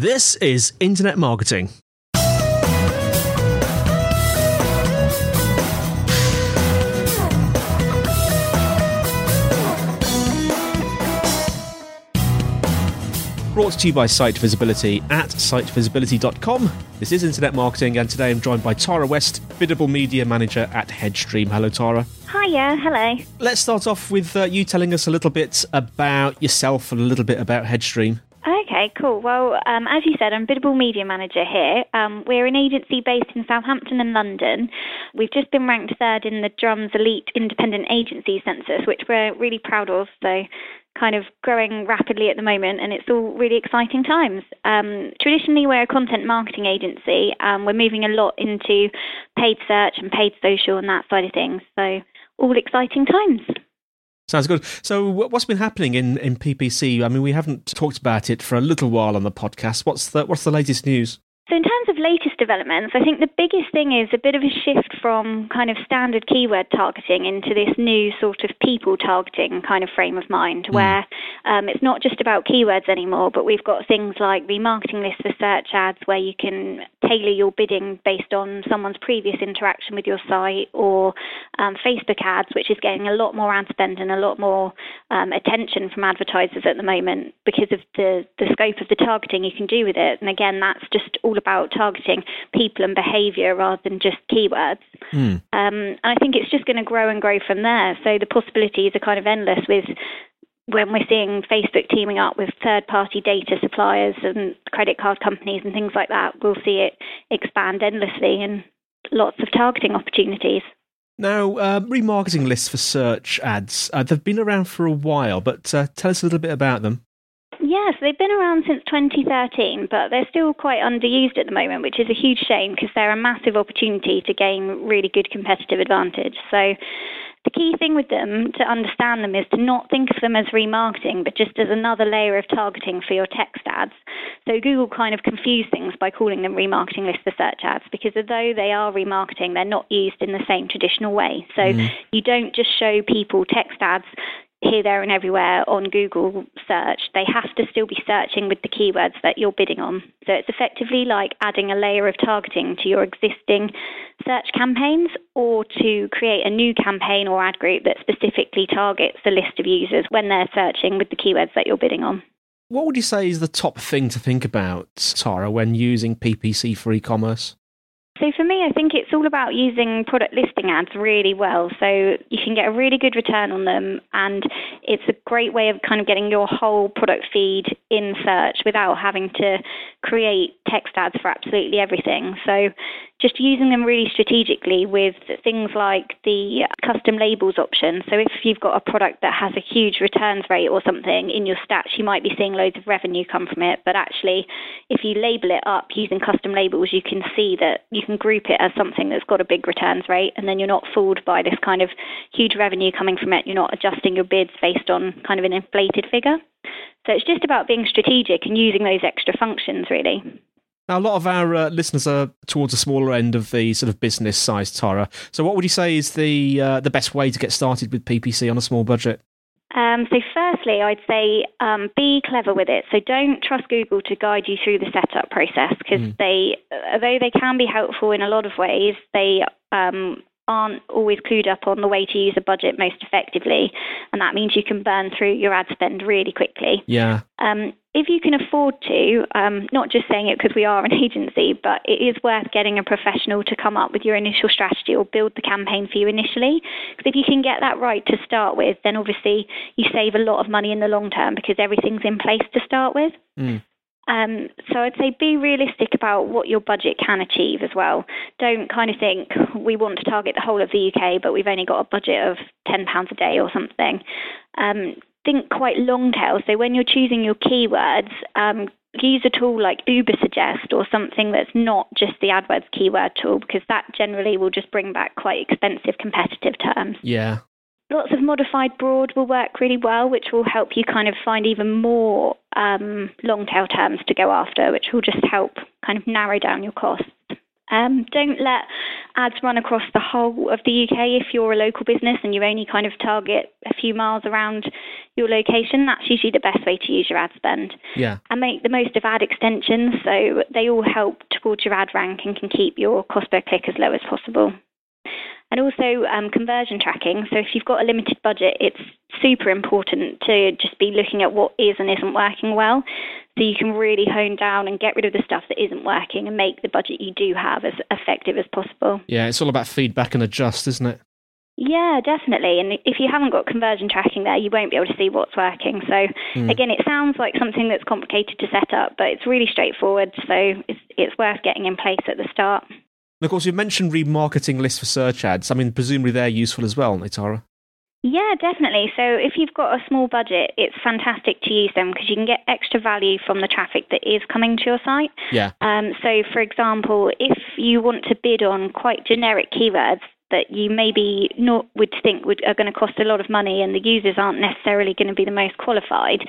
This is Internet Marketing. Brought to you by Site Visibility at sitevisibility.com. This is Internet Marketing, and today I'm joined by Tara West, Biddable Media Manager at Headstream. Hello, Tara. Hiya, hello. Let's start off with uh, you telling us a little bit about yourself and a little bit about Headstream. Okay, cool. Well, um, as you said, I'm Biddable Media Manager here. Um, we're an agency based in Southampton and London. We've just been ranked third in the Drum's Elite Independent Agency Census, which we're really proud of. So kind of growing rapidly at the moment, and it's all really exciting times. Um, traditionally, we're a content marketing agency. Um, we're moving a lot into paid search and paid social and that side of things. So, all exciting times. Sounds good. So, what's been happening in, in PPC? I mean, we haven't talked about it for a little while on the podcast. What's the what's the latest news? So, in terms of latest developments, I think the biggest thing is a bit of a shift from kind of standard keyword targeting into this new sort of people targeting kind of frame of mind, mm. where um, it's not just about keywords anymore, but we've got things like remarketing lists for search ads where you can tailor your bidding based on someone's previous interaction with your site, or um, Facebook ads, which is getting a lot more ad spend and a lot more um, attention from advertisers at the moment because of the, the scope of the targeting you can do with it. And again, that's just all about targeting people and behavior rather than just keywords. Mm. Um, and I think it's just going to grow and grow from there. So the possibilities are kind of endless with when we're seeing Facebook teaming up with third party data suppliers and credit card companies and things like that, we'll see it expand endlessly and lots of targeting opportunities. Now, uh, remarketing lists for search ads, uh, they've been around for a while, but uh, tell us a little bit about them. Yes, they've been around since 2013, but they're still quite underused at the moment, which is a huge shame because they're a massive opportunity to gain really good competitive advantage. So, the key thing with them to understand them is to not think of them as remarketing, but just as another layer of targeting for your text ads. So Google kind of confuse things by calling them remarketing lists for search ads because although they are remarketing, they're not used in the same traditional way. So mm. you don't just show people text ads here, there, and everywhere on Google search, they have to still be searching with the keywords that you're bidding on. So it's effectively like adding a layer of targeting to your existing search campaigns or to create a new campaign or ad group that specifically targets the list of users when they're searching with the keywords that you're bidding on. What would you say is the top thing to think about, Tara, when using PPC for e commerce? So for me, I think it's all about using product listing ads really well. So you can get a really good return on them, and it's a great way of kind of getting your whole product feed in search without having to create text ads for absolutely everything. So just using them really strategically with things like the custom labels option. So if you've got a product that has a huge returns rate or something in your stats, you might be seeing loads of revenue come from it. But actually, if you label it up using custom labels, you can see that you can group it as something that's got a big returns rate, and then you're not fooled by this kind of huge revenue coming from it. You're not adjusting your bids based on kind of an inflated figure. So it's just about being strategic and using those extra functions, really. Now, a lot of our uh, listeners are towards the smaller end of the sort of business size, Tara. So, what would you say is the uh, the best way to get started with PPC on a small budget? Um, so, firstly, I'd say um, be clever with it. So, don't trust Google to guide you through the setup process because mm. they, although they can be helpful in a lot of ways, they um, aren't always clued up on the way to use a budget most effectively, and that means you can burn through your ad spend really quickly. Yeah. Um, if you can afford to, um, not just saying it because we are an agency, but it is worth getting a professional to come up with your initial strategy or build the campaign for you initially. Because if you can get that right to start with, then obviously you save a lot of money in the long term because everything's in place to start with. Mm. Um, so I'd say be realistic about what your budget can achieve as well. Don't kind of think we want to target the whole of the UK, but we've only got a budget of ten pounds a day or something. Um, think quite long tail. So when you're choosing your keywords, um, use a tool like Ubersuggest or something that's not just the AdWords keyword tool because that generally will just bring back quite expensive competitive terms. Yeah. Lots of modified broad will work really well, which will help you kind of find even more um, long tail terms to go after, which will just help kind of narrow down your costs. Um, don't let ads run across the whole of the UK if you're a local business and you only kind of target a few miles around your location. That's usually the best way to use your ad spend. Yeah. And make the most of ad extensions so they all help towards your ad rank and can keep your cost per click as low as possible and also um, conversion tracking. So if you've got a limited budget, it's super important to just be looking at what is and isn't working well. So you can really hone down and get rid of the stuff that isn't working and make the budget you do have as effective as possible. Yeah, it's all about feedback and adjust, isn't it? Yeah, definitely. And if you haven't got conversion tracking there, you won't be able to see what's working. So mm. again, it sounds like something that's complicated to set up, but it's really straightforward. So it's, it's worth getting in place at the start. And of course, you mentioned remarketing lists for search ads. I mean, presumably they're useful as well, Tara. Yeah, definitely. So if you've got a small budget, it's fantastic to use them because you can get extra value from the traffic that is coming to your site. Yeah. Um, so, for example, if you want to bid on quite generic keywords, that you maybe not would think would are going to cost a lot of money and the users aren't necessarily going to be the most qualified.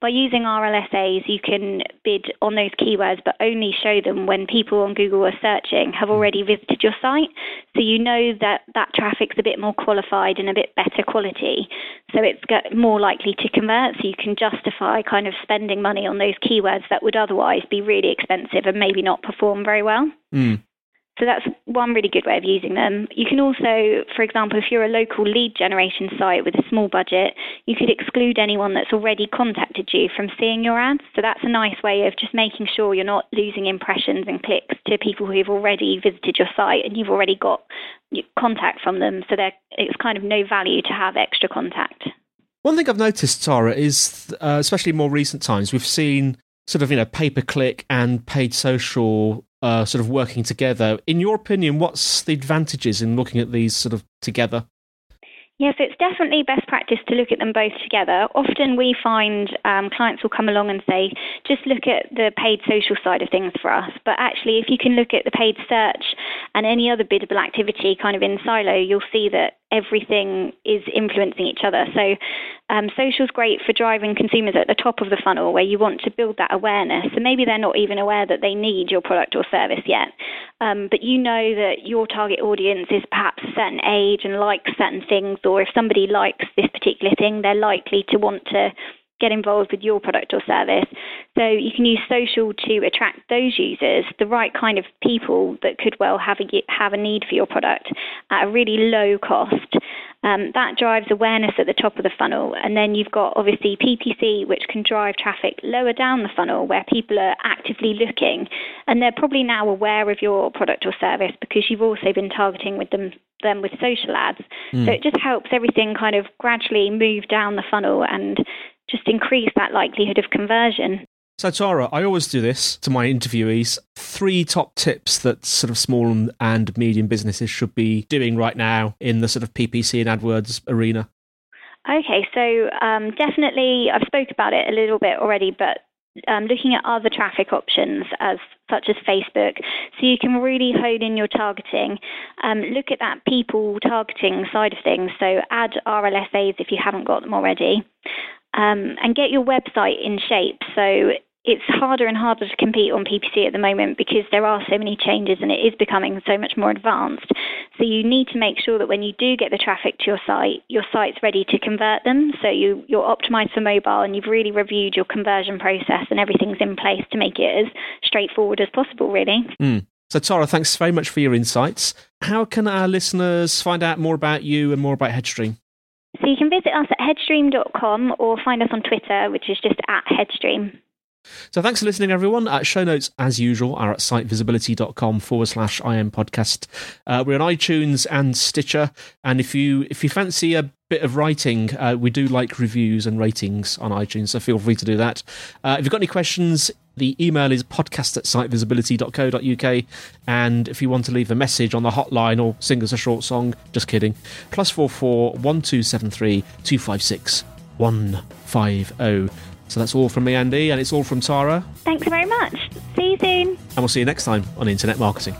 By using RLSAs, you can bid on those keywords, but only show them when people on Google are searching have already visited your site. So you know that that traffic's a bit more qualified and a bit better quality. So it's more likely to convert. So you can justify kind of spending money on those keywords that would otherwise be really expensive and maybe not perform very well. Mm. So that's one really good way of using them. You can also, for example, if you're a local lead generation site with a small budget, you could exclude anyone that's already contacted you from seeing your ads. So that's a nice way of just making sure you're not losing impressions and clicks to people who've already visited your site and you've already got contact from them. So it's kind of no value to have extra contact. One thing I've noticed, Tara, is uh, especially more recent times, we've seen sort of you know pay per click and paid social uh, sort of working together. In your opinion, what's the advantages in looking at these sort of together? Yes, it's definitely best practice to look at them both together. Often we find um, clients will come along and say, just look at the paid social side of things for us. But actually, if you can look at the paid search and any other biddable activity kind of in silo, you'll see that everything is influencing each other. So, um, social is great for driving consumers at the top of the funnel where you want to build that awareness. So, maybe they're not even aware that they need your product or service yet. Um, but you know that your target audience is perhaps a certain age and likes certain things, or if somebody likes this particular thing, they're likely to want to get involved with your product or service. So you can use social to attract those users, the right kind of people that could well have a have a need for your product at a really low cost. Um, that drives awareness at the top of the funnel, and then you've got obviously PPC, which can drive traffic lower down the funnel, where people are actively looking, and they're probably now aware of your product or service because you've also been targeting with them them with social ads. Mm. So it just helps everything kind of gradually move down the funnel and just increase that likelihood of conversion. So, Tara, I always do this to my interviewees. Three top tips that sort of small and medium businesses should be doing right now in the sort of PPC and AdWords arena. Okay, so um, definitely, I've spoke about it a little bit already, but um, looking at other traffic options as such as Facebook, so you can really hone in your targeting. Um, look at that people targeting side of things. So add RLSAs if you haven't got them already um, and get your website in shape. So it's harder and harder to compete on PPC at the moment because there are so many changes and it is becoming so much more advanced. So you need to make sure that when you do get the traffic to your site, your site's ready to convert them. So you, you're optimized for mobile and you've really reviewed your conversion process and everything's in place to make it as straightforward as possible, really. Mm. So, Tara, thanks very much for your insights. How can our listeners find out more about you and more about Headstream? So you can visit us at headstream.com or find us on Twitter, which is just at headstream. So thanks for listening, everyone. Uh, show notes, as usual, are at sitevisibility.com forward slash IM podcast. Uh, we're on iTunes and Stitcher. And if you if you fancy a bit of writing, uh, we do like reviews and ratings on iTunes, so feel free to do that. Uh, if you've got any questions, the email is podcast at sitevisibility.co.uk. And if you want to leave a message on the hotline or sing us a short song, just kidding, plus 44 1273 256 150. So that's all from me, Andy, and it's all from Tara. Thanks very much. See you soon. And we'll see you next time on Internet Marketing.